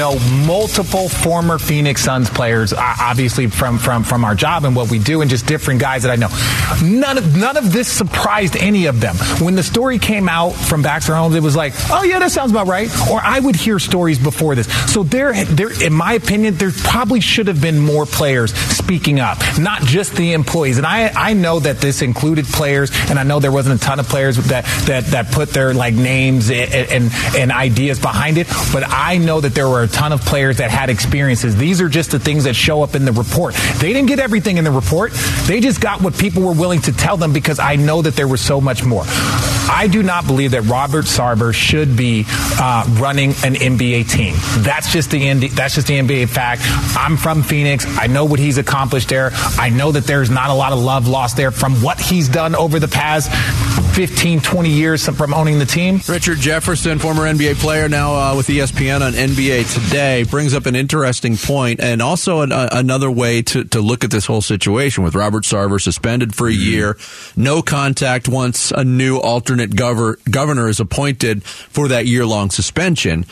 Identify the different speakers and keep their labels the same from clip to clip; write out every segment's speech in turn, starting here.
Speaker 1: know multiple former Phoenix Suns players, obviously from from from our job and what we do, and just different guys that I know. None of none of this surprised any of them. When the story came out from Baxter Holmes, it was like, oh yeah, that sounds about right. Or I would hear stories before this. So there, there, in my opinion, there probably should have been more players speaking up, not just the employees. And I I know that this included players, and I know there wasn't a ton of players that that that put their like names and and, ideas behind it, but I know that there were a ton of players that had experiences. These are just the things that show up in the report. They didn't get everything in the report. They just got what people were willing to tell them because I know that there was so much more. I do not believe that Robert Sarver should be uh, running an NBA team. That's just the that's just the NBA fact. I'm from Phoenix. I know what he's accomplished there. I know that there's not a lot of love lost there from what he's done over the past 15, 20 years from owning the team.
Speaker 2: Richard Jefferson, former NBA player, now uh, with ESPN on NBA Today, brings up an interesting point and also an, uh, another way to, to look at this whole situation with Robert Sarver suspended for a mm-hmm. year, no contact once a new alternate gover- governor is appointed for that year long suspension.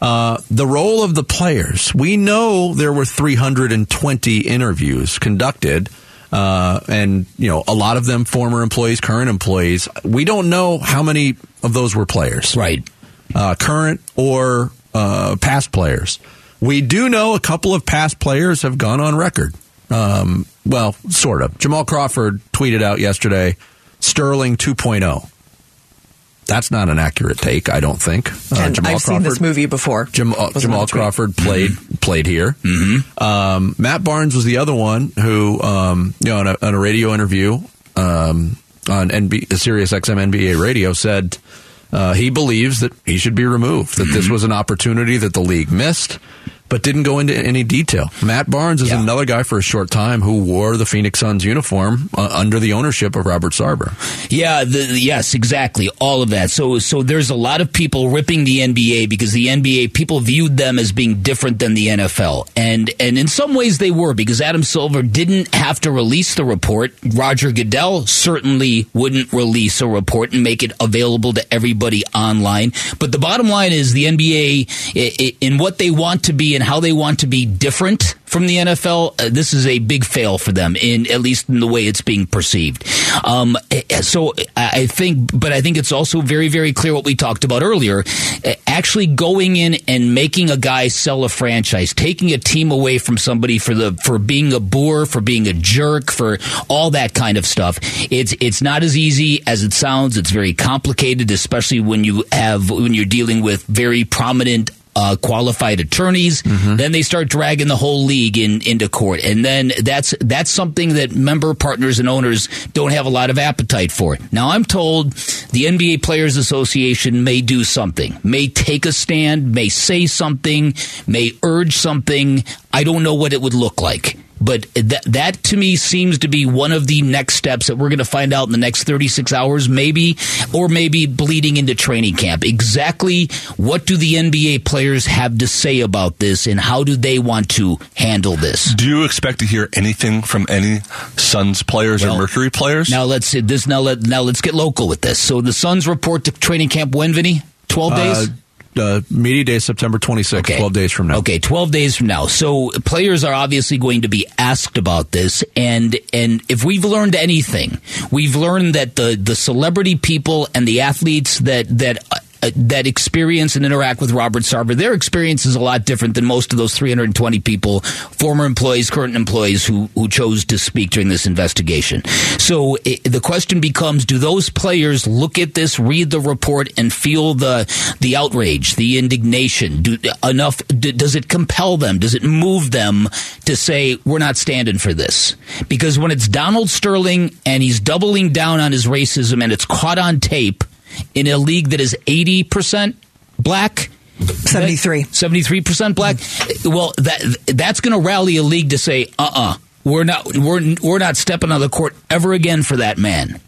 Speaker 2: Uh, the role of the players. We know there were 320 interviews conducted. Uh, and you know a lot of them former employees, current employees. We don't know how many of those were players,
Speaker 3: right?
Speaker 2: Uh, current or uh, past players. We do know a couple of past players have gone on record. Um, well, sort of. Jamal Crawford tweeted out yesterday, Sterling 2.0. That's not an accurate take, I don't think.
Speaker 4: Uh, I've Crawford, seen this movie before.
Speaker 2: Jam- uh, Jamal Crawford played mm-hmm. played here. Mm-hmm. Um, Matt Barnes was the other one who, um, you know, on a, on a radio interview um, on NB- Sirius XM NBA radio said uh, he believes that he should be removed. That mm-hmm. this was an opportunity that the league missed but didn't go into any detail. Matt Barnes is yeah. another guy for a short time who wore the Phoenix Suns uniform uh, under the ownership of Robert Sarver.
Speaker 3: Yeah, the, yes, exactly, all of that. So, so there's a lot of people ripping the NBA because the NBA people viewed them as being different than the NFL, and and in some ways they were because Adam Silver didn't have to release the report. Roger Goodell certainly wouldn't release a report and make it available to everybody online. But the bottom line is the NBA in what they want to be and how they want to be different from the NFL, uh, this is a big fail for them, in at least in the way it's being perceived. Um, so I think, but I think it's also very, very clear what we talked about earlier. Actually, going in and making a guy sell a franchise, taking a team away from somebody for the for being a boor, for being a jerk, for all that kind of stuff. It's it's not as easy as it sounds. It's very complicated, especially when you have when you're dealing with very prominent uh, qualified attorneys. Mm-hmm. Then they start dragging the whole league in, into court, and then that's that's something that member partners and owners don't have a lot of appetite for. Now, I'm told the NBA Players Association may do something, may take a stand, may say something, may urge something. I don't know what it would look like. But that that to me seems to be one of the next steps that we're going to find out in the next 36 hours, maybe, or maybe bleeding into training camp. Exactly what do the NBA players have to say about this, and how do they want to handle this?
Speaker 5: Do you expect to hear anything from any Suns players well, or Mercury players?
Speaker 3: Now let's this now let now let's get local with this. So the Suns report to training camp when, Vinny? 12 days?
Speaker 2: Uh, uh, media day September 26th, okay. 12 days from now.
Speaker 3: Okay, 12 days from now. So players are obviously going to be asked about this and and if we've learned anything, we've learned that the the celebrity people and the athletes that that uh, Uh, that experience and interact with Robert Sarver, their experience is a lot different than most of those 320 people, former employees, current employees who, who chose to speak during this investigation. So it, the question becomes, do those players look at this, read the report, and feel the, the outrage, the indignation? Do, enough, do, does it compel them? Does it move them to say, we're not standing for this? Because when it's Donald Sterling and he's doubling down on his racism and it's caught on tape, in a league that is 80% black.
Speaker 4: 73.
Speaker 3: 73% black. Well, that that's going to rally a league to say, uh-uh, we're not we're we're not stepping on the court ever again for that man.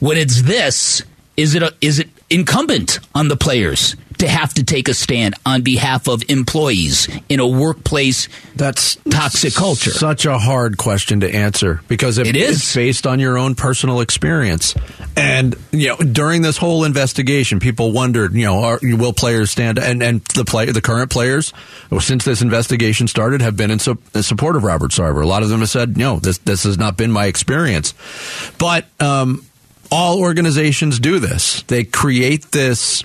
Speaker 3: When it's this, is it a, is it incumbent on the players to have to take a stand on behalf of employees in a workplace
Speaker 2: that's
Speaker 3: toxic culture?
Speaker 2: Such a hard question to answer because it,
Speaker 3: it is
Speaker 2: it's based on your own personal experience. And you know, during this whole investigation, people wondered, you know, are, will players stand? And and the play, the current players, since this investigation started, have been in, su- in support of Robert Sarver. A lot of them have said, no, this this has not been my experience. But um, all organizations do this. They create this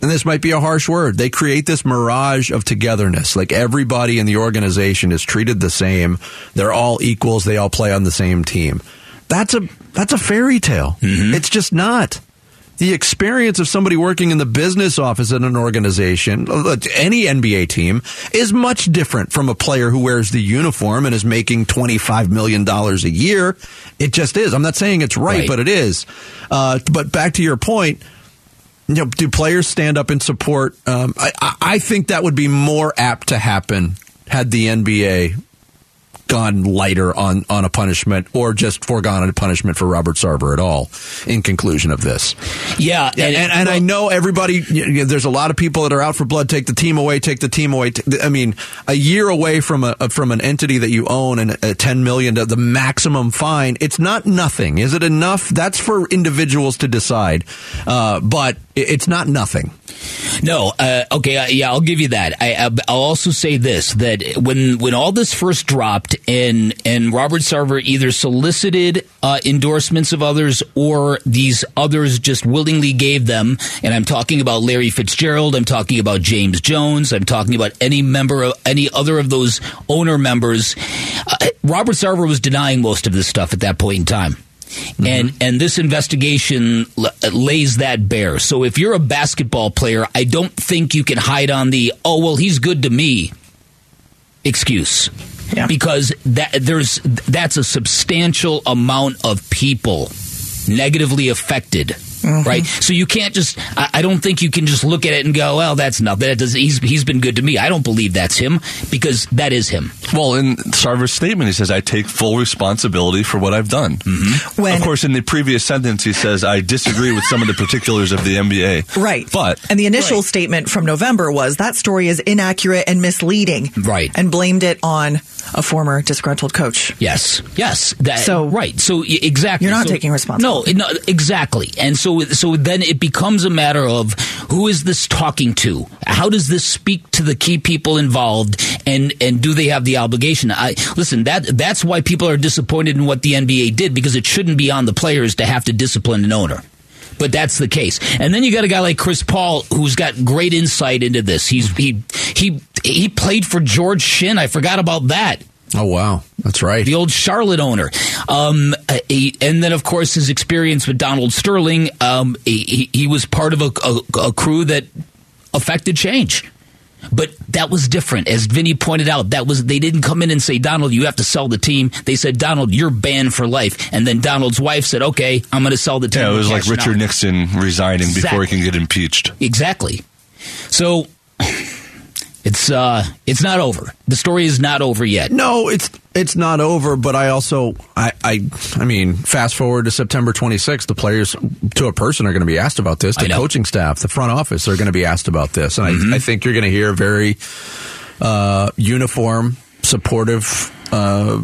Speaker 2: and this might be a harsh word, they create this mirage of togetherness. Like everybody in the organization is treated the same. They're all equals. They all play on the same team. That's a that's a fairy tale. Mm-hmm. It's just not. The experience of somebody working in the business office in an organization, any NBA team, is much different from a player who wears the uniform and is making $25 million a year. It just is. I'm not saying it's right, right. but it is. Uh, but back to your point, you know, do players stand up and support? Um, I, I think that would be more apt to happen had the NBA gone lighter on, on a punishment or just foregone a punishment for Robert Sarver at all in conclusion of this.
Speaker 3: Yeah.
Speaker 2: And, and, and, and well, I know everybody, you know, there's a lot of people that are out for blood. Take the team away, take the team away. I mean, a year away from a, from an entity that you own and a 10 million, the maximum fine, it's not nothing. Is it enough? That's for individuals to decide. Uh, but it's not nothing.
Speaker 3: No, uh, okay, uh, yeah, I'll give you that. I, will also say this: that when when all this first dropped, and and Robert Sarver either solicited uh, endorsements of others or these others just willingly gave them, and I'm talking about Larry Fitzgerald, I'm talking about James Jones, I'm talking about any member of any other of those owner members. Uh, Robert Sarver was denying most of this stuff at that point in time. Mm-hmm. And and this investigation l- lays that bare. So if you're a basketball player, I don't think you can hide on the oh well he's good to me excuse. Yeah. Because that there's that's a substantial amount of people negatively affected Mm-hmm. Right. So you can't just, I, I, don't think you can just look at it and go, well, that's nothing. That does, he's, he's been good to me. I don't believe that's him because that is him.
Speaker 5: Well, in Sarver's statement, he says, I take full responsibility for what I've done. Mm-hmm. When, of course, in the previous sentence, he says, I disagree with some of the particulars of the NBA.
Speaker 4: Right.
Speaker 5: But,
Speaker 4: and the initial
Speaker 5: right.
Speaker 4: statement from November was that story is inaccurate and misleading.
Speaker 3: Right.
Speaker 4: And blamed it on a former disgruntled coach.
Speaker 3: Yes. Yes. That, so, right. So, exactly.
Speaker 4: You're not
Speaker 3: so,
Speaker 4: taking responsibility.
Speaker 3: No, no, exactly. And so, so so then it becomes a matter of who is this talking to? How does this speak to the key people involved, and and do they have the obligation? I listen. That that's why people are disappointed in what the NBA did because it shouldn't be on the players to have to discipline an owner but that's the case. And then you got a guy like Chris Paul who's got great insight into this. He's he he he played for George Shinn. I forgot about that.
Speaker 2: Oh wow, that's right.
Speaker 3: The old Charlotte owner, um, he, and then of course his experience with Donald Sterling. Um, he, he, was part of a, a, a, crew that affected change, but that was different. As Vinny pointed out, that was they didn't come in and say Donald, you have to sell the team. They said Donald, you're banned for life, and then Donald's wife said, okay, I'm going to sell the team.
Speaker 5: Yeah, it was like Richard out. Nixon resigning exactly. before he can get impeached.
Speaker 3: Exactly. So it's uh, it's not over. The story is not over yet.
Speaker 2: No, it's it's not over. But I also, I, I, I mean, fast forward to September 26th, the players to a person are going to be asked about this. The coaching staff, the front office are going to be asked about this, and mm-hmm. I, I think you're going to hear very uh, uniform, supportive uh,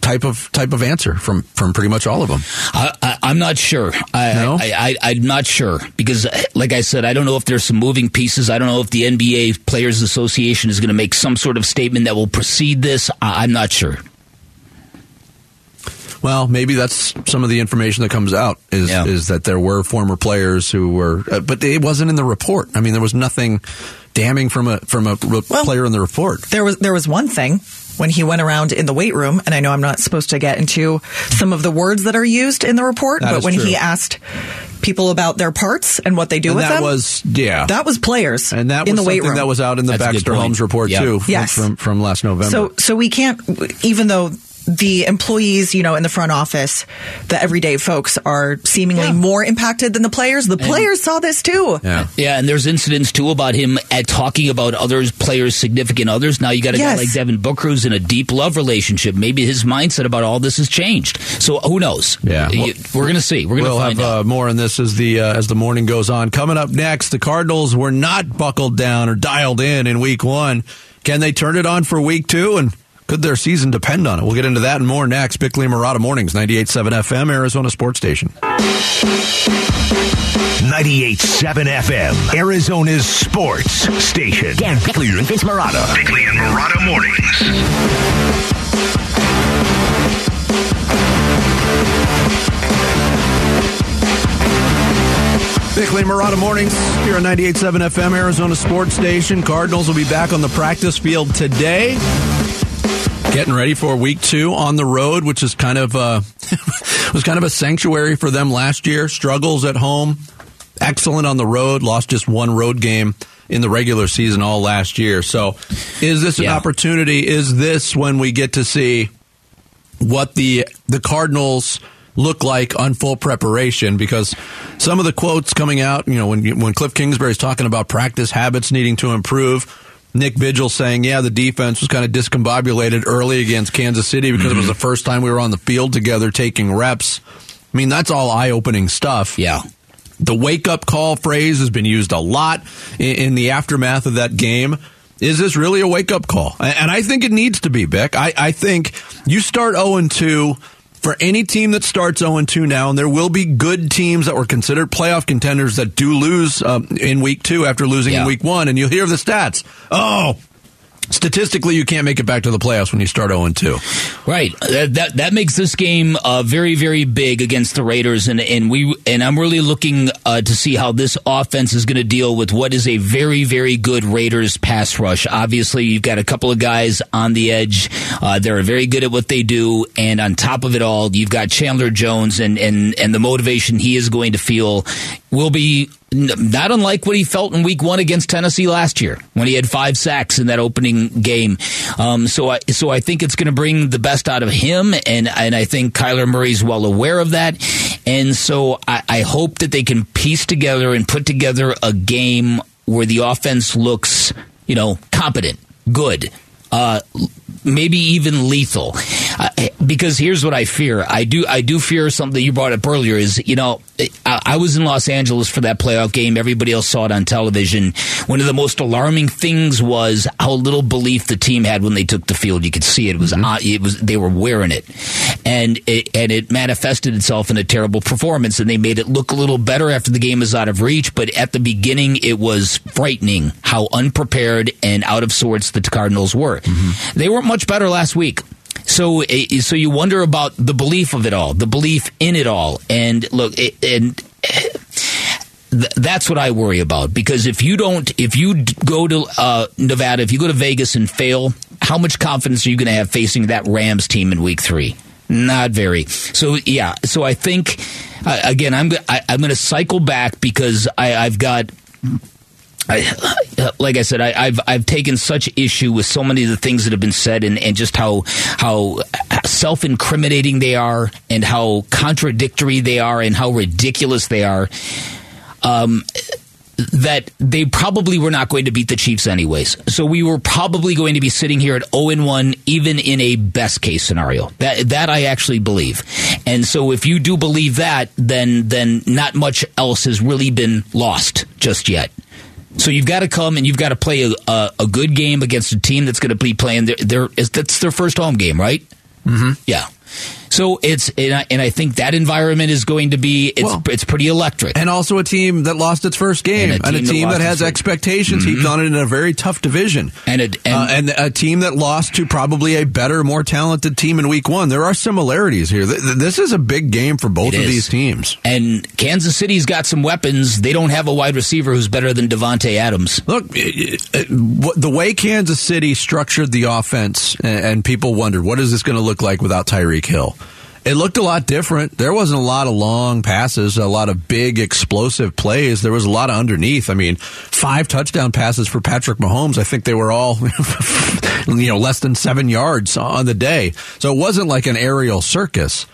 Speaker 2: type of type of answer from from pretty much all of them.
Speaker 3: I, am not sure. I,
Speaker 2: no?
Speaker 3: I, am not sure because, like I said, I don't know if there's some moving pieces. I don't know if the NBA Players Association is going to make some sort of statement that will precede this. I, I'm not sure.
Speaker 2: Well, maybe that's some of the information that comes out is yeah. is that there were former players who were, uh, but it wasn't in the report. I mean, there was nothing damning from a from a re- well, player in the report.
Speaker 4: There was there was one thing when he went around in the weight room, and I know I'm not supposed to get into some of the words that are used in the report, that but when true. he asked people about their parts and what they do
Speaker 2: and
Speaker 4: with
Speaker 2: that
Speaker 4: them,
Speaker 2: was yeah,
Speaker 4: that was players,
Speaker 2: and that
Speaker 4: in
Speaker 2: was
Speaker 4: the weight room.
Speaker 2: that was out in the
Speaker 3: That's
Speaker 2: Baxter Holmes report
Speaker 3: yep.
Speaker 2: too,
Speaker 4: yes.
Speaker 2: from, from last November.
Speaker 4: So so we can't even though the employees, you know, in the front office, the everyday folks are seemingly yeah. more impacted than the players. The players and, saw this too.
Speaker 3: Yeah. Yeah. And there's incidents too about him at talking about others, players, significant others. Now you got a yes. guy like Devin Booker who's in a deep love relationship. Maybe his mindset about all this has changed. So who knows?
Speaker 2: Yeah.
Speaker 3: Well, We're going to see. We're going to
Speaker 2: we'll
Speaker 3: have
Speaker 2: uh, more on this as the, uh, as the morning goes on. Coming up next, the Cardinals were not buckled down or dialed in in week one. Can they turn it on for week two? And could their season depend on it? We'll get into that and more next. Bickley and Marotta Mornings, 98.7 FM, Arizona Sports Station.
Speaker 6: 98.7 FM, Arizona's sports station. Dan Bickley and Vince Marotta. Bickley and Marotta Mornings.
Speaker 2: Bickley Marotta Mornings here on 98.7 FM, Arizona Sports Station. Cardinals will be back on the practice field today. Getting ready for week two on the road, which is kind of uh, was kind of a sanctuary for them last year. Struggles at home, excellent on the road. Lost just one road game in the regular season all last year. So, is this an opportunity? Is this when we get to see what the the Cardinals? look like on full preparation because some of the quotes coming out, you know, when when Cliff Kingsbury's talking about practice habits needing to improve, Nick Vigil saying, yeah, the defense was kind of discombobulated early against Kansas City because mm-hmm. it was mm-hmm. the first time we were on the field together taking reps. I mean, that's all eye opening stuff.
Speaker 3: Yeah.
Speaker 2: The wake up call phrase has been used a lot in, in the aftermath of that game. Is this really a wake up call? And I think it needs to be, Beck. I, I think you start 0 2 for any team that starts 0 2 now, and there will be good teams that were considered playoff contenders that do lose um, in week two after losing yeah. in week one, and you'll hear the stats. Oh, statistically you can't make it back to the playoffs when you start 0 2.
Speaker 3: Right. That, that, that makes this game uh, very very big against the Raiders and and we and I'm really looking uh, to see how this offense is going to deal with what is a very very good Raiders pass rush. Obviously, you've got a couple of guys on the edge. Uh, they're very good at what they do and on top of it all, you've got Chandler Jones and and and the motivation he is going to feel will be not unlike what he felt in week one against Tennessee last year when he had five sacks in that opening game. Um, so I, so I think it's going to bring the best out of him. And, and I think Kyler Murray's well aware of that. And so I, I hope that they can piece together and put together a game where the offense looks, you know, competent, good, uh, maybe even lethal. Uh, because here's what I fear. I do I do fear something you brought up earlier is, you know, I, I, was in Los Angeles for that playoff game. Everybody else saw it on television. One of the most alarming things was how little belief the team had when they took the field. You could see it. It was mm-hmm. it was they were wearing it. And it and it manifested itself in a terrible performance and they made it look a little better after the game was out of reach, but at the beginning it was frightening how unprepared and out of sorts the Cardinals were. Mm-hmm. They weren't much better last week. So, eh, so you wonder about the belief of it all, the belief in it all, and look, and that's what I worry about because if you don't, if you go to uh, Nevada, if you go to Vegas and fail, how much confidence are you going to have facing that Rams team in Week Three? Not very. So yeah. So I think uh, again, I'm I, am i am going to cycle back because I, I've got I, like I said, I, have I've taken such issue with so many of the things that have been said, and, and just how how self incriminating they are, and how contradictory they are, and how ridiculous they are. Um, that they probably were not going to beat the Chiefs anyways. So we were probably going to be sitting here at 0 1 even in a best case scenario. That that I actually believe. And so if you do believe that, then then not much else has really been lost just yet. So you've got to come and you've got to play a, a, a good game against a team that's going to be playing their, their that's their first home game, right?
Speaker 2: Mm-hmm.
Speaker 3: Yeah. So it's and I, and I, think that environment is going to be it's well, it's pretty electric,
Speaker 2: and also a team that lost its first game, and a team, and a team that, that has expectations mm-hmm. heaped on it in a very tough division,
Speaker 3: and a, and, uh,
Speaker 2: and, a team that lost to probably a better, more talented team in Week One. There are similarities here. This is a big game for both of is. these teams,
Speaker 3: and Kansas City's got some weapons. They don't have a wide receiver who's better than Davante Adams.
Speaker 2: Look, the way Kansas City structured the offense, and people wondered what is this going to look like without Tyreek Hill it looked a lot different. There wasn't a lot of long passes, a lot of big explosive plays. There was a lot of underneath. I mean, five touchdown passes for Patrick Mahomes. I think they were all you know, less than seven yards on the day. So it wasn't like an aerial circus.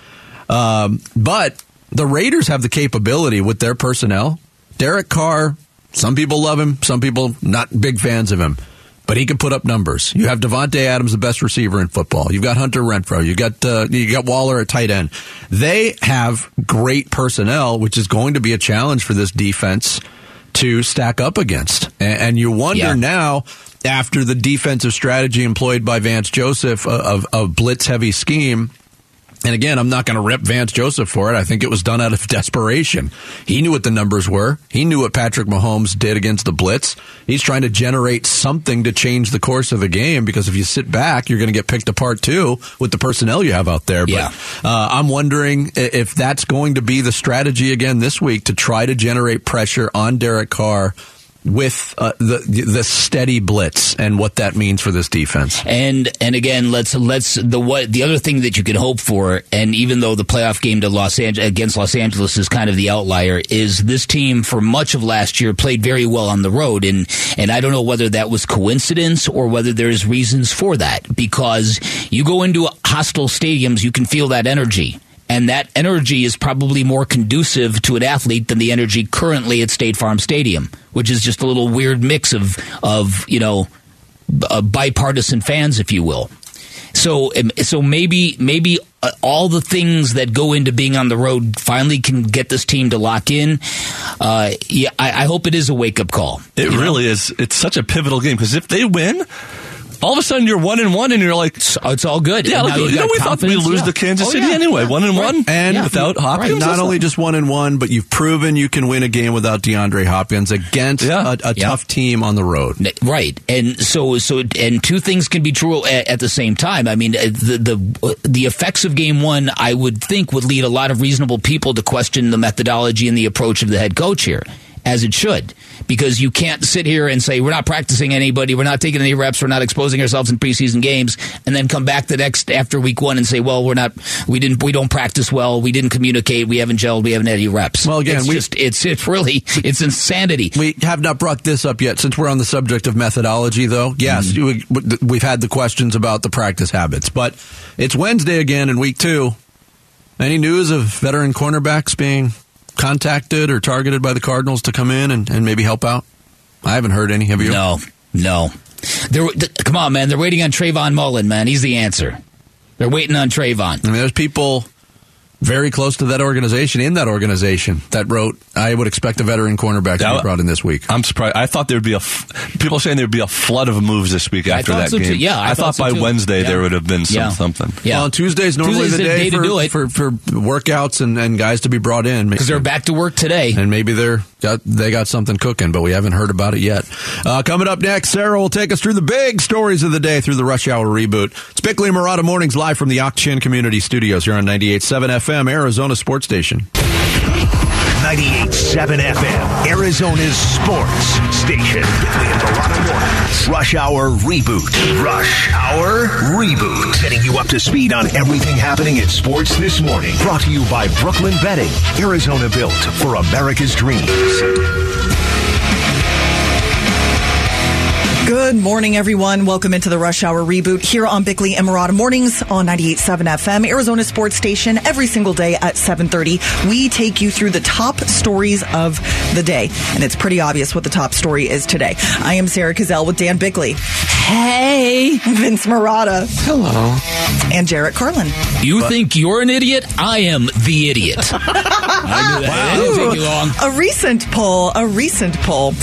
Speaker 2: Um, but the Raiders have the capability with their personnel. Derek Carr, some people love him, some people not big fans of him but he can put up numbers. You have Davante Adams, the best receiver in football. You've got Hunter Renfrow. You got uh, you got Waller at tight end. They have great personnel, which is going to be a challenge for this defense to stack up against. And, and you wonder yeah. now, after the defensive strategy employed by Vance Joseph of, of blitz heavy scheme, and again, I'm not going to rip Vance Joseph for it. I think it was done out of desperation. He knew what the numbers were. He knew what Patrick Mahomes did against the blitz. He's trying to generate something to change the course of the game because if you sit back, you're going to get picked apart too with the personnel you have out there.
Speaker 3: Yeah.
Speaker 2: But uh, I'm wondering if that's going to be the strategy again this week to try to generate pressure on Derek Carr with uh, the the steady blitz and what that means for this defense.
Speaker 3: And and again, let's let's the what the other thing that you could hope for, and even though the playoff game to Los Angeles against Los Angeles is kind of the outlier, is this team for much of last year played very well on the road, and and I don't know whether that was coincidence or whether there's reasons for that because you go into hostile stadiums, you can feel that energy and that energy is probably more conducive to an athlete than the energy currently at State Farm Stadium, which is just a little weird mix of of you know uh, bipartisan fans, if you will. So um, so maybe maybe uh, all the things that go into being on the road finally can get this team to lock in. Uh, yeah, I, I, hope it is a wake up call.
Speaker 5: It really know? is. It's such a pivotal game because if they win all of a sudden you're one and one, and you're like,
Speaker 3: it's, it's all good.
Speaker 5: Yeah, like, you know, we thought we lose yeah. to Kansas oh, City yeah. anyway, one and right. one,
Speaker 2: and yeah. without Hopkins. Right. Not only just one and one, but you've proven you can win a game without DeAndre Hopkins against a, a tough team on the road.
Speaker 3: Right, and so so and two things can be true at, at the same time. I mean, uh, the the the effects of game one, I would think, would lead a lot of reasonable people to question the methodology and the approach of the head coach here as it should because you can't sit here and say we're not practicing anybody, we're not taking any reps, we're not exposing ourselves in preseason games, and then come back the next after week one and say, well, we're not, we didn't, we don't practice well, we didn't communicate, we haven't gelled, we haven't had any reps.
Speaker 2: Well, again,
Speaker 3: it's
Speaker 2: we,
Speaker 3: just, it's it's really it's insanity.
Speaker 2: We have not brought this up yet since we're on the subject of methodology, though. Yes, mm-hmm. we, we've had the questions about the practice habits, but it's Wednesday again in week two. Any news of veteran cornerbacks being contacted or targeted by the Cardinals to come in and, and maybe help out? I haven't heard any. Have you?
Speaker 3: No, no. They're, come on, man. They're waiting on Trayvon Mullen, man. He's the answer. They're waiting on Trayvon.
Speaker 2: I mean, there's people very close to that organization in that organization that wrote, I would expect a veteran cornerback to be brought in this week.
Speaker 5: I'm surprised. I thought there would be a, f- people saying there would be a flood of moves this week after that
Speaker 3: so
Speaker 5: game.
Speaker 3: Too. Yeah,
Speaker 5: I, I thought,
Speaker 3: thought
Speaker 5: so by Wednesday yeah. there would have been some, yeah. something.
Speaker 2: Yeah. Well, Tuesday's normally Tuesday's the day, day for, for, for, workouts and, and guys to be brought in.
Speaker 3: Because they're back to work today.
Speaker 2: And maybe they're got, they got something cooking, but we haven't heard about it yet. Uh, coming up next, Sarah will take us through the big stories of the day through the Rush Hour reboot. It's Bickley and Marotta Mornings live from the Ak-Chin Community Studios here on 98.7 FM, Arizona Sports Station.
Speaker 6: 98.7 FM, Arizona's sports station. Bickley and Marotta Mornings. Rush Hour Reboot. Rush Hour Reboot. Getting you up to speed on everything happening in sports this morning. Brought to you by Brooklyn Betting. Arizona built for America's dreams.
Speaker 4: Good morning, everyone. Welcome into the Rush Hour reboot here on Bickley and Marotta Mornings on 98.7 FM, Arizona Sports Station, every single day at 7.30. We take you through the top stories of the day, and it's pretty obvious what the top story is today. I am Sarah Cazell with Dan Bickley.
Speaker 3: Hey!
Speaker 4: Vince Marotta.
Speaker 2: Hello.
Speaker 4: And Jarrett Carlin.
Speaker 3: You but- think you're an idiot? I am the idiot. Wow.
Speaker 4: A recent poll, a recent poll.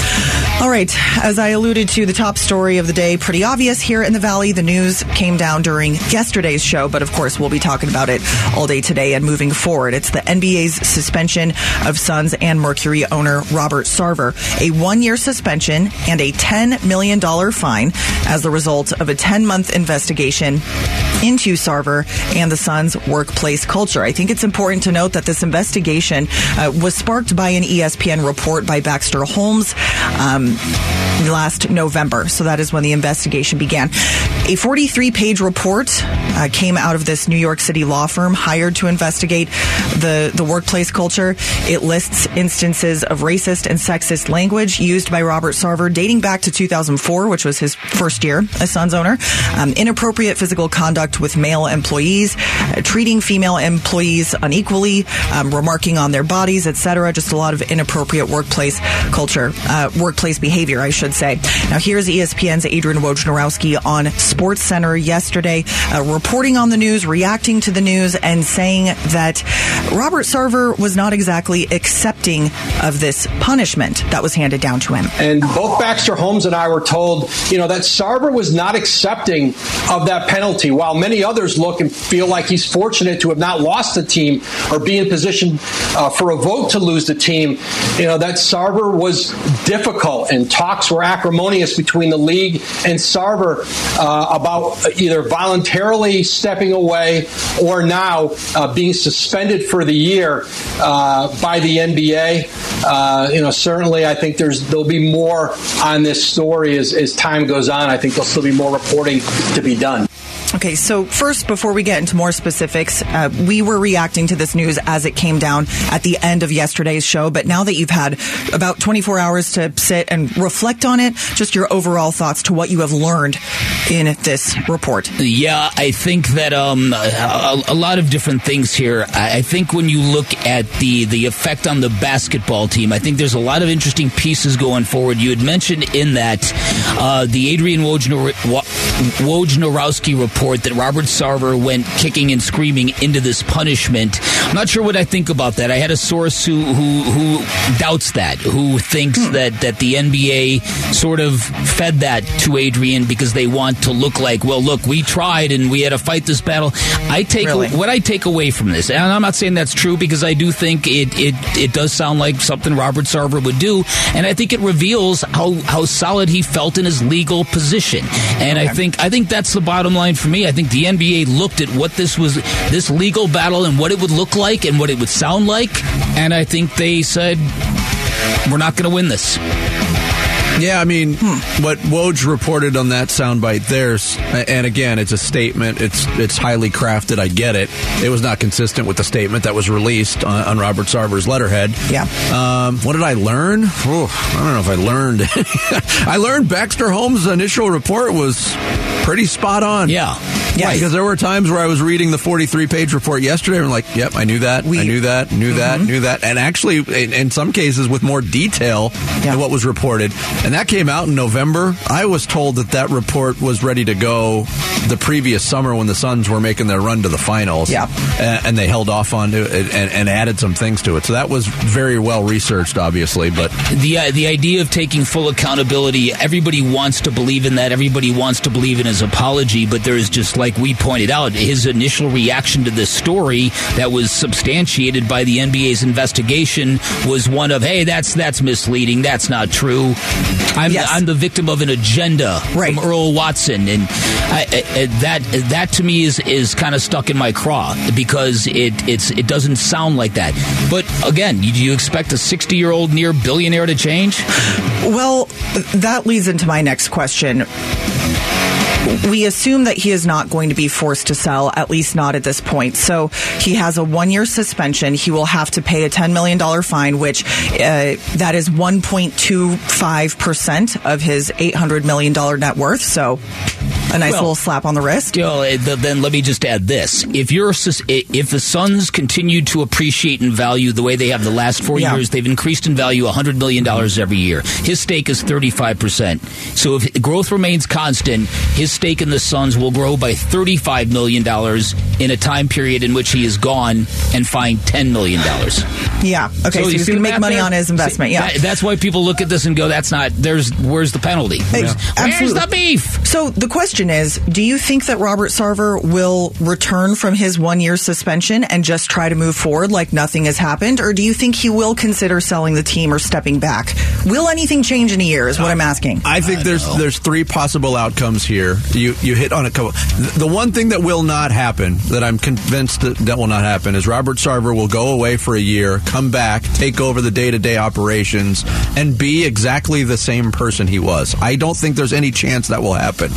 Speaker 4: All right, as I alluded to, the top top story of the day, pretty obvious here in the Valley. The news came down during yesterday's show, but of course, we'll be talking about it all day today and moving forward. It's the NBA's suspension of Suns and Mercury owner Robert Sarver, a one year suspension and a $10 million fine as the result of a 10 month investigation into Sarver and the Suns' workplace culture. I think it's important to note that this investigation uh, was sparked by an ESPN report by Baxter Holmes um, last November. So that is when the investigation began. A 43 page report uh, came out of this New York City law firm hired to investigate the, the workplace culture. It lists instances of racist and sexist language used by Robert Sarver dating back to 2004, which was his first year as Suns owner, um, inappropriate physical conduct with male employees, uh, treating female employees unequally, um, remarking on their bodies, etc. Just a lot of inappropriate workplace culture, uh, workplace behavior, I should say. Now, here's ESPN's Adrian Wojnarowski on Sports Center yesterday, uh, reporting on the news, reacting to the news, and saying that Robert Sarver was not exactly accepting of this punishment that was handed down to him.
Speaker 7: And both Baxter Holmes and I were told, you know, that Sarver was not accepting of that penalty, while many others look and feel like he's fortunate to have not lost the team or be in position uh, for a vote to lose the team. You know, that Sarver was difficult and talks were acrimonious between the league and Sarver uh, about either voluntarily stepping away or now uh, being suspended for the year uh, by the NBA. Uh, you know, certainly, I think there's there'll be more on this story as, as time goes on. I think there'll still be more reporting to be done.
Speaker 4: Okay, so first, before we get into more specifics, uh, we were reacting to this news as it came down at the end of yesterday's show. But now that you've had about 24 hours to sit and reflect on it, just your overall thoughts to what you have learned in this report.
Speaker 3: Yeah, I think that um, a, a, lot of different things here. I think when you look at the the effect on the basketball team, I think there's a lot of interesting pieces going forward. You had mentioned in that uh, the Adrian Wojnarowski report report that Robert Sarver went kicking and screaming into this punishment. I'm not sure what I think about that. I had a source who who, who doubts that, who thinks hmm. that that the NBA sort of fed that to Adrian because they want to look like, well, look, we tried and we had to fight this battle. I take really? what I take away from this, and I'm not saying that's true because I do think it it it does sound like something Robert Sarver would do, and I think it reveals how how solid he felt in his legal position. And okay. I think I think that's the bottom line for me. I think the NBA looked at what this was, this legal battle, and what it would look like and what it would sound like, and I think they said, "We're not going to win this."
Speaker 2: Yeah, I mean, hmm. what Woj reported on that soundbite there's, and again, it's a statement. It's it's highly crafted. I get it. It was not consistent with the statement that was released on, on Robert Sarver's letterhead.
Speaker 4: Yeah.
Speaker 2: Um, what did I learn? Oh, I don't know if I learned. I learned Baxter Holmes' initial report was pretty spot on.
Speaker 3: Yeah.
Speaker 2: Yeah, right. because there were times where I was reading the 43 page report yesterday and I'm like, yep, I knew that, we, I knew that, knew mm-hmm. that, knew that. And actually, in, in some cases, with more detail yeah. than what was reported. And that came out in November. I was told that that report was ready to go the previous summer when the Suns were making their run to the finals.
Speaker 4: Yeah.
Speaker 2: And, and they held off on it and, and, added some things to it. So that was very well researched, obviously. But
Speaker 3: the, uh, the idea of taking full accountability, everybody wants to believe in that. Everybody wants to believe in his apology, but there is just like we pointed out, his initial reaction to this story that was substantiated by the NBA's investigation was one of, "Hey, that's that's misleading. That's not true. I'm yes. I'm the victim of an agenda
Speaker 4: right.
Speaker 3: from Earl Watson." And I, I, that that to me is is kind of stuck in my craw because it it's it doesn't sound like that. But again, do you expect a 60 year old near billionaire to change?
Speaker 4: Well, that leads into my next question we assume that he is not going to be forced to sell, at least not at this point. So he has a one year suspension. He will have to pay a $10 million fine, which uh, that is 1.25% of his $800 million net worth. So a nice well, little slap on the wrist.
Speaker 3: You know, then let me just add this: if you're if the Suns continue to appreciate in value the way they have the last four yeah. years, they've increased in value hundred million dollars every year. His stake is thirty five percent. So if growth remains constant, his stake in the Suns will grow by thirty five million dollars in a time period in which he is gone and fined ten million dollars.
Speaker 4: Yeah. Okay. So, so he's going to make money there? on his investment. Yeah.
Speaker 3: That, that's why people look at this and go, "That's not. There's where's the penalty? Where's,
Speaker 4: yeah.
Speaker 3: where's the beef?"
Speaker 4: So the question question is Do you think that Robert Sarver will return from his one year suspension and just try to move forward like nothing has happened? Or do you think he will consider selling the team or stepping back? Will anything change in a year, is what I'm asking.
Speaker 2: I think I there's know. there's three possible outcomes here. You you hit on a couple. The one thing that will not happen, that I'm convinced that, that will not happen, is Robert Sarver will go away for a year, come back, take over the day to day operations, and be exactly the same person he was. I don't think there's any chance that will happen.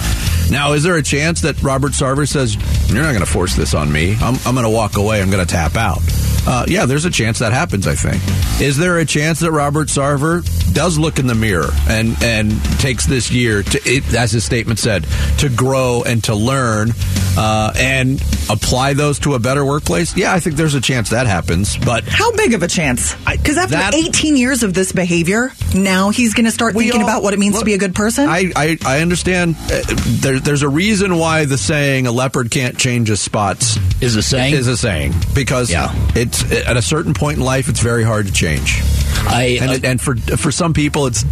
Speaker 2: Now, is there a chance that Robert Sarver says, You're not going to force this on me? I'm, I'm going to walk away. I'm going to tap out. Uh, yeah, there's a chance that happens. I think. Is there a chance that Robert Sarver does look in the mirror and and takes this year to, it, as his statement said, to grow and to learn uh, and apply those to a better workplace? Yeah, I think there's a chance that happens. But
Speaker 4: how big of a chance? Because after that, 18 years of this behavior, now he's going to start thinking all, about what it means look, to be a good person.
Speaker 2: I I, I understand. Uh, there, there's a reason why the saying "a leopard can't change his spots"
Speaker 3: is a saying.
Speaker 2: Is a saying because yeah. it it's at a certain point in life, it's very hard to change. I and, uh, it, and for for some people, it's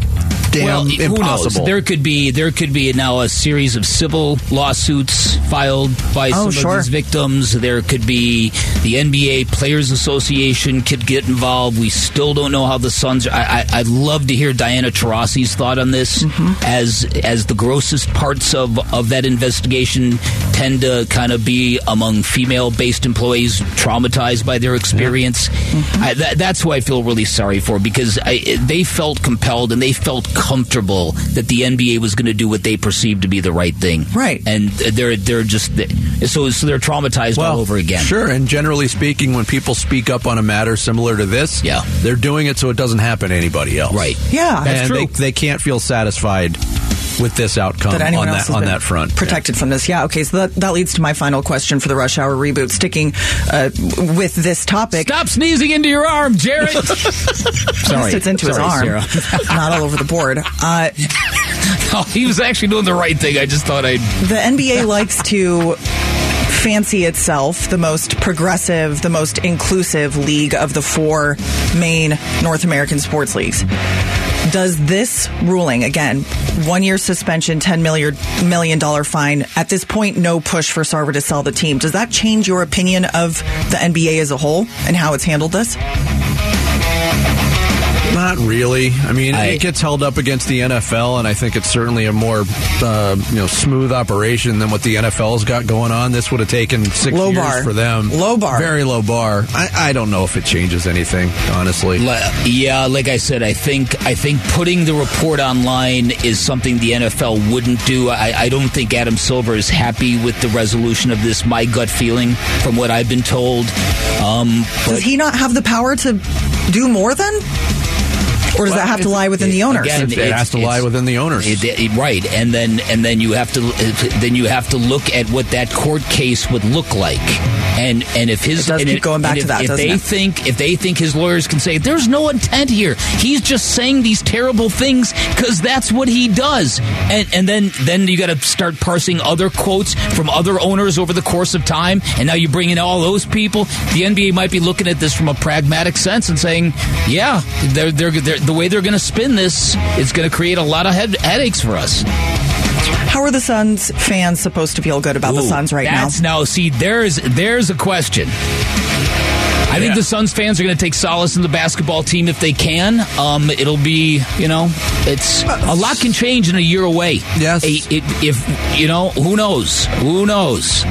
Speaker 2: damn well, impossible.
Speaker 3: There could be there could be now a series of civil lawsuits filed by oh, some sure. of these victims. There could be the NBA Players Association could get involved. We still don't know how the Suns. I, I, would love to hear Diana Taurasi's thought on this, mm-hmm. as as the grossest parts of of that investigation tend to kind of be among female based employees traumatized by their experience. Mm-hmm. I, that, that's who I feel really sorry for because I, they felt compelled and they felt comfortable that the NBA was going to do what they perceived to be the right thing.
Speaker 4: Right.
Speaker 3: And they're they're just so so they're traumatized well, all over again.
Speaker 2: Sure. And generally speaking, when people speak up on a matter similar to this,
Speaker 3: yeah,
Speaker 2: they're doing it so it doesn't happen to anybody else.
Speaker 3: Right.
Speaker 4: Yeah.
Speaker 2: That's and true. They, they can't feel satisfied with this outcome that anyone on else that on that front.
Speaker 4: Protected yeah. from this, yeah. Okay, so that, that leads to my final question for the Rush Hour reboot. Sticking uh, with this topic,
Speaker 3: stop sneezing into your arm, Jared. Sorry,
Speaker 4: it's into Sorry, his arm, not all over the board. Uh,
Speaker 3: no, he was actually doing the right thing. I just thought I'd.
Speaker 4: The NBA likes to fancy itself the most progressive, the most inclusive league of the four main North American sports leagues. Does this ruling, again, one year suspension, $10 million fine, at this point, no push for Sarver to sell the team, does that change your opinion of the NBA as a whole and how it's handled this?
Speaker 2: Not really. I mean, I, it gets held up against the NFL, and I think it's certainly a more uh, you know smooth operation than what the NFL's got going on. This would have taken six
Speaker 4: low
Speaker 2: years
Speaker 4: bar.
Speaker 2: for them.
Speaker 4: Low bar,
Speaker 2: very low bar. I, I don't know if it changes anything, honestly.
Speaker 3: Yeah, like I said, I think I think putting the report online is something the NFL wouldn't do. I, I don't think Adam Silver is happy with the resolution of this. My gut feeling, from what I've been told,
Speaker 4: um, does he not have the power to do more then? Or does well, that have to lie within it, the owners?
Speaker 2: Again, it has to lie within the owners,
Speaker 3: it, right? And then and then you have to then you have to look at what that court case would look like, and and if his
Speaker 4: it does keep going back
Speaker 3: to
Speaker 4: if, that,
Speaker 3: if they think if they think his lawyers can say there's no intent here, he's just saying these terrible things because that's what he does, and and then then you got to start parsing other quotes from other owners over the course of time, and now you bring in all those people. The NBA might be looking at this from a pragmatic sense and saying, yeah, they're they're, they're the way they're going to spin this is going to create a lot of head- headaches for us.
Speaker 4: How are the Suns fans supposed to feel good about Ooh, the Suns right
Speaker 3: that's
Speaker 4: now?
Speaker 3: Now, see, there's there's a question. I think the Suns fans are going to take solace in the basketball team if they can. Um, it'll be, you know, it's a lot can change in a year away.
Speaker 2: Yes.
Speaker 3: A, it, if you know, who knows? Who knows?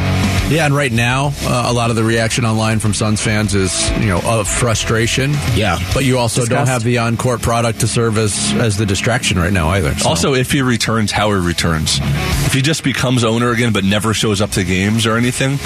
Speaker 2: Yeah, and right now, uh, a lot of the reaction online from Suns fans is, you know, of frustration.
Speaker 3: Yeah,
Speaker 2: but you also Disgust. don't have the on-court product to serve as as the distraction right now either.
Speaker 5: So. Also, if he returns, how he returns. If he just becomes owner again, but never shows up to games or anything,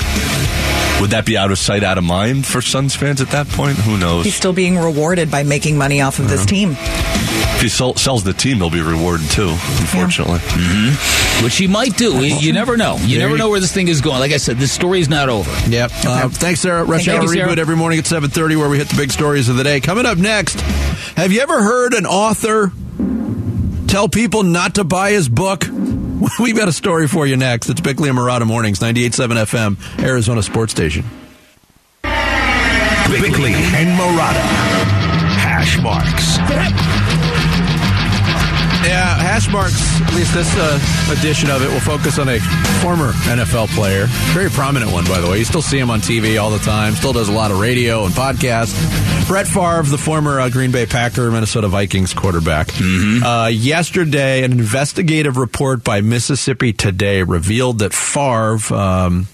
Speaker 5: would that be out of sight, out of mind for Suns fans at that point? Who knows?
Speaker 4: He's still being rewarded by making money off of uh-huh. this team.
Speaker 5: If he sell, sells the team, he'll be rewarded too. Unfortunately, yeah.
Speaker 3: mm-hmm. which he might do. You never know. You there never know where this thing is going. Like I said, this story is not over.
Speaker 2: Yep. Okay. Uh, thanks, Sarah. Rush Thank Hour you, Reboot every morning at seven thirty, where we hit the big stories of the day. Coming up next, have you ever heard an author tell people not to buy his book? We've got a story for you next. It's Bickley and Marotta Mornings, 98.7 FM, Arizona Sports Station.
Speaker 6: Bickley and Marotta. Hash marks.
Speaker 2: Yeah, Hash marks, at least this uh, edition of it, will focus on a former NFL player. Very prominent one, by the way. You still see him on TV all the time, still does a lot of radio and podcasts. Brett Favre, the former uh, Green Bay Packer, Minnesota Vikings quarterback. Mm-hmm. Uh, yesterday, an investigative report by Mississippi Today revealed that Favre. Um,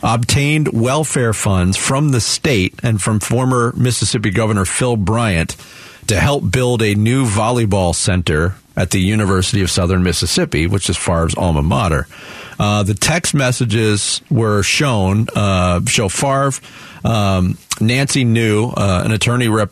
Speaker 2: obtained welfare funds from the state and from former Mississippi Governor Phil Bryant to help build a new volleyball center at the University of Southern Mississippi, which is Favre's alma mater. Uh, the text messages were shown, uh, show Favre, um, Nancy New, uh, an attorney rep,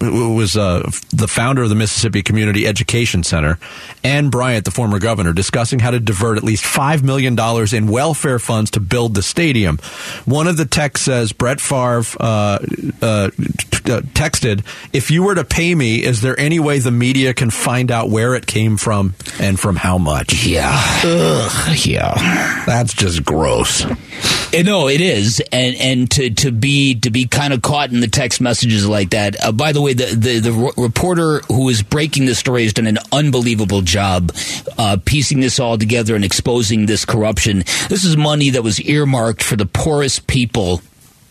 Speaker 2: who was uh, the founder of the Mississippi Community Education Center, and Bryant, the former governor, discussing how to divert at least $5 million in welfare funds to build the stadium. One of the texts says Brett Favre uh, uh, texted, If you were to pay me, is there any way the media can find out where it came from and from how much?
Speaker 3: Yeah. Ugh, yeah.
Speaker 2: That's just gross.
Speaker 3: No, it is, and and to, to be to be kind of caught in the text messages like that. Uh, by the way, the, the, the reporter who is breaking the story has done an unbelievable job uh, piecing this all together and exposing this corruption. This is money that was earmarked for the poorest people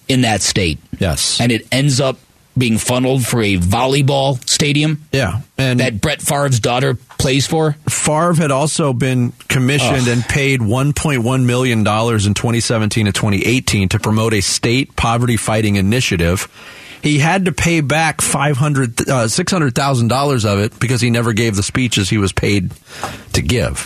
Speaker 3: in that state.
Speaker 2: Yes,
Speaker 3: and it ends up being funneled for a volleyball stadium.
Speaker 2: Yeah,
Speaker 3: and that Brett Favre's daughter plays for.
Speaker 2: Favre had also been commissioned and paid 1.1 million dollars in 2017 and 2018 to promote a state poverty fighting initiative. He had to pay back five hundred, uh, six hundred thousand dollars of it because he never gave the speeches he was paid to give.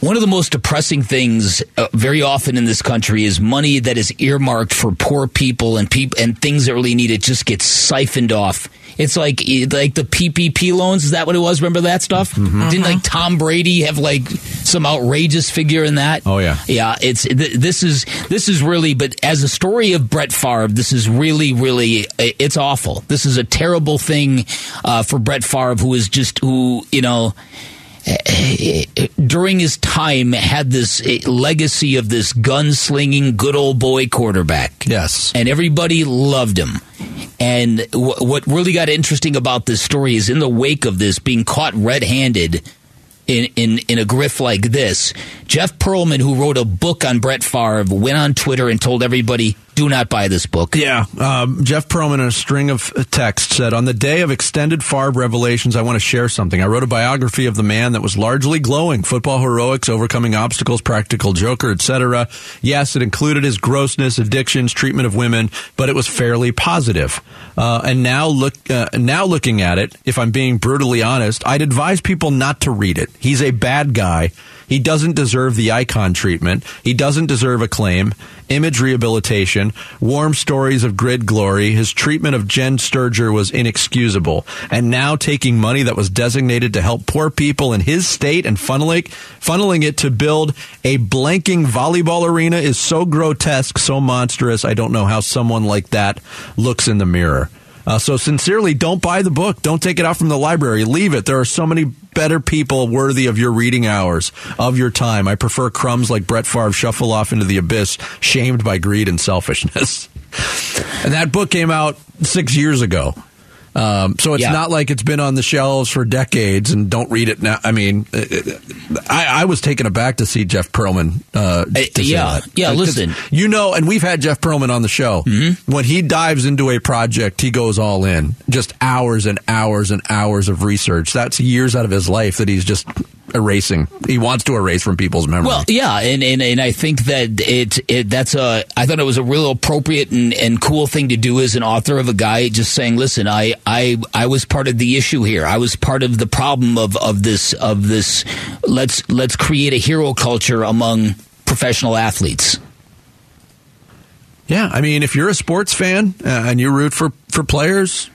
Speaker 3: One of the most depressing things, uh, very often in this country, is money that is earmarked for poor people and people and things that really need it just gets siphoned off it's like like the PPP loans. Is that what it was? Remember that stuff? Mm-hmm. Didn't like Tom Brady have like some outrageous figure in that?
Speaker 2: Oh yeah,
Speaker 3: yeah. It's th- this is this is really. But as a story of Brett Favre, this is really really it's awful. This is a terrible thing uh, for Brett Favre, who is just who you know during his time had this eh, legacy of this gunslinging good old boy quarterback.
Speaker 2: Yes.
Speaker 3: And everybody loved him. And w- what really got interesting about this story is in the wake of this being caught red handed in, in, in a grift like this, Jeff Pearlman, who wrote a book on Brett Favre, went on Twitter and told everybody, do not buy this book.
Speaker 2: Yeah. Um, Jeff Pearlman, in a string of texts, said, On the day of extended Favre revelations, I want to share something. I wrote a biography of the man that was largely glowing football heroics, overcoming obstacles, practical joker, etc. Yes, it included his grossness, addictions, treatment of women, but it was fairly positive. Uh, and now, look, uh, now looking at it, if I'm being brutally honest, I'd advise people not to read it. He's a bad guy he doesn't deserve the icon treatment. He doesn't deserve acclaim, image rehabilitation, warm stories of grid glory. His treatment of Jenn Sterger was inexcusable. And now taking money that was designated to help poor people in his state and funneling, funneling it to build a blanking volleyball arena is so grotesque, so monstrous. I don't know how someone like that looks in the mirror. Uh, so sincerely, don't buy the book. Don't take it out from the library. Leave it. There are so many better people worthy of your reading hours, of your time. I prefer crumbs like Brett Favre shuffle off into the abyss, shamed by greed and selfishness. and that book came out six years ago. Um, so it's yeah. not like it's been on the shelves for decades and don't read it now. I mean, uh, uh, I, I was taken aback to see Jeff Pearlman. Uh, to
Speaker 3: yeah, yeah. Listen,
Speaker 2: you know, and we've had Jeff Pearlman on the show. Mm-hmm. When he dives into a project, he goes all in. Just hours and hours and hours of research. That's years out of his life that he's just erasing. He wants to erase from people's memory.
Speaker 3: Well, yeah, and, and, and I think that it, it that's a I thought it was a real appropriate and, and cool thing to do as an author of a guy just saying, listen, I I I was part of the issue here. I was part of the problem of of this of this. Let's let's create a hero culture among professional athletes.
Speaker 2: Yeah, I mean, if you're a sports fan uh, and you root for for players,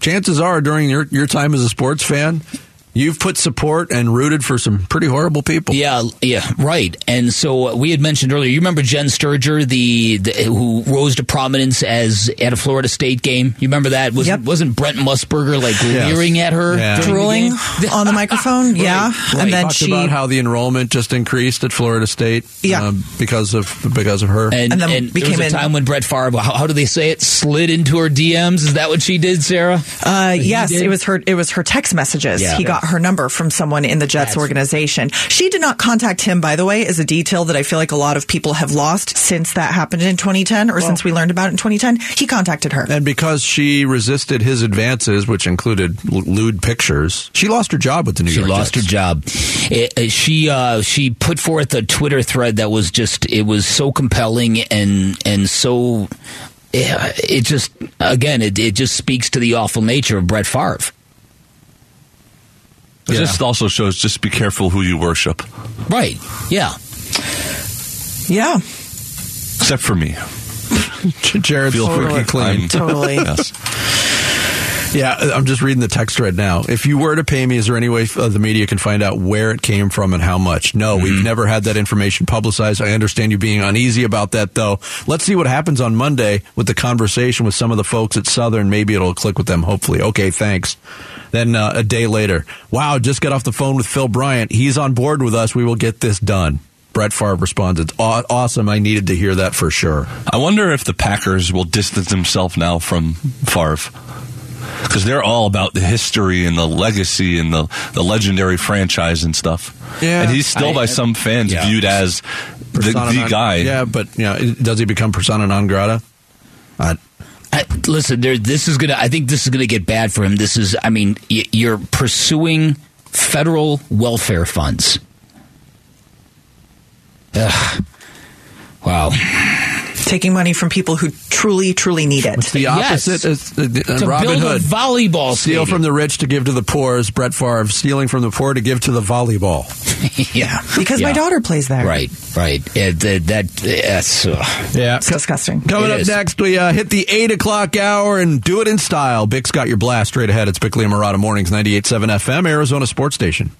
Speaker 2: chances are during your your time as a sports fan You've put support and rooted for some pretty horrible people.
Speaker 3: Yeah, yeah, right. And so uh, we had mentioned earlier. You remember Jenn Sterger, the, the, who rose to prominence as at a Florida State game. You remember that? Was yep. wasn't Brent Musburger like yes. leering at her,
Speaker 4: yeah. drooling the on the microphone? right. Yeah,
Speaker 2: right. and then Talked she about how the enrollment just increased at Florida State. Yeah, um, because of because of her.
Speaker 3: And, and then and became there was a time when Brett Favre, how, how, do they say it? Slid into her DMs. Is that what she did, Sarah?
Speaker 4: Uh, yes, it was her. It was her text messages. Yeah. He got got her number from someone in the Jets
Speaker 3: That's-
Speaker 4: organization. She did not contact him, by the way, is a detail that I feel like a lot of people have lost since that happened in 2010 or since we learned about it in 2010. He contacted her.
Speaker 2: And because she resisted his advances, which included lewd pictures, she lost her job with the New
Speaker 3: She
Speaker 2: York She
Speaker 3: lost
Speaker 2: Jets.
Speaker 3: her job. It- uh, she uh, she put forth a Twitter thread that was just it was so compelling and and so yeah, it just again it, it just speaks to the awful nature of Brett Favre.
Speaker 5: It just also shows just be careful who you worship.
Speaker 3: Right? Yeah.
Speaker 4: Yeah,
Speaker 5: Except for me.
Speaker 2: Jared's
Speaker 5: Feel free.
Speaker 2: squeaky clean.
Speaker 5: I'm-
Speaker 4: totally.
Speaker 5: Yes.
Speaker 2: Yeah, I'm just reading the text thread now. If you were to pay me, is there any way uh, the media can find out where it came from and how much? No, we've never had that information publicized. I understand you being uneasy about that, though. Let's see what happens on Monday with the conversation with some of the folks at Southern. Maybe it'll click with them, hopefully. Okay, thanks. Then uh, a day later, wow, just got off the phone with Phil Bryant. He's on board with us. We will get this done. Brett Favre responded, "Aw- awesome. I needed to hear that for sure.
Speaker 5: I wonder if the Packers will distance themselves now from Favre. Because they're all about the history and the legacy and the, the legendary franchise and stuff.
Speaker 2: Yeah.
Speaker 5: and he's still
Speaker 3: I-
Speaker 5: by some fans
Speaker 3: yeah.
Speaker 5: viewed as the,
Speaker 2: Persona
Speaker 5: the
Speaker 2: non-
Speaker 5: guy.
Speaker 2: Yeah, but you know, does he become persona non grata? I,
Speaker 3: I, listen, there. This is gonna. I think this is gonna get bad for him. This is. I mean, y- you're pursuing federal welfare funds. Ugh. Wow.
Speaker 4: Taking money from people who truly, truly need it.
Speaker 2: the
Speaker 3: Yes.
Speaker 2: opposite is uh, uh,
Speaker 3: To
Speaker 2: Robin
Speaker 3: build
Speaker 2: Hood.
Speaker 3: a volleyball
Speaker 2: Steal
Speaker 3: stadium.
Speaker 2: from the rich to give to the poor is Brett Favre. Stealing from the poor to give to the volleyball.
Speaker 3: yeah.
Speaker 4: Because my daughter plays there.
Speaker 3: Right. Right. Uh, that. that that's. Uh,
Speaker 2: Yeah.
Speaker 4: It's disgusting.
Speaker 2: Coming
Speaker 3: It
Speaker 2: up
Speaker 3: is.
Speaker 2: next, we uh, hit the 8 o'clock hour and do it in style. Bick's got your blast straight ahead. It's Bickley and Marotta Mornings, 98.7 FM, Arizona Sports Station.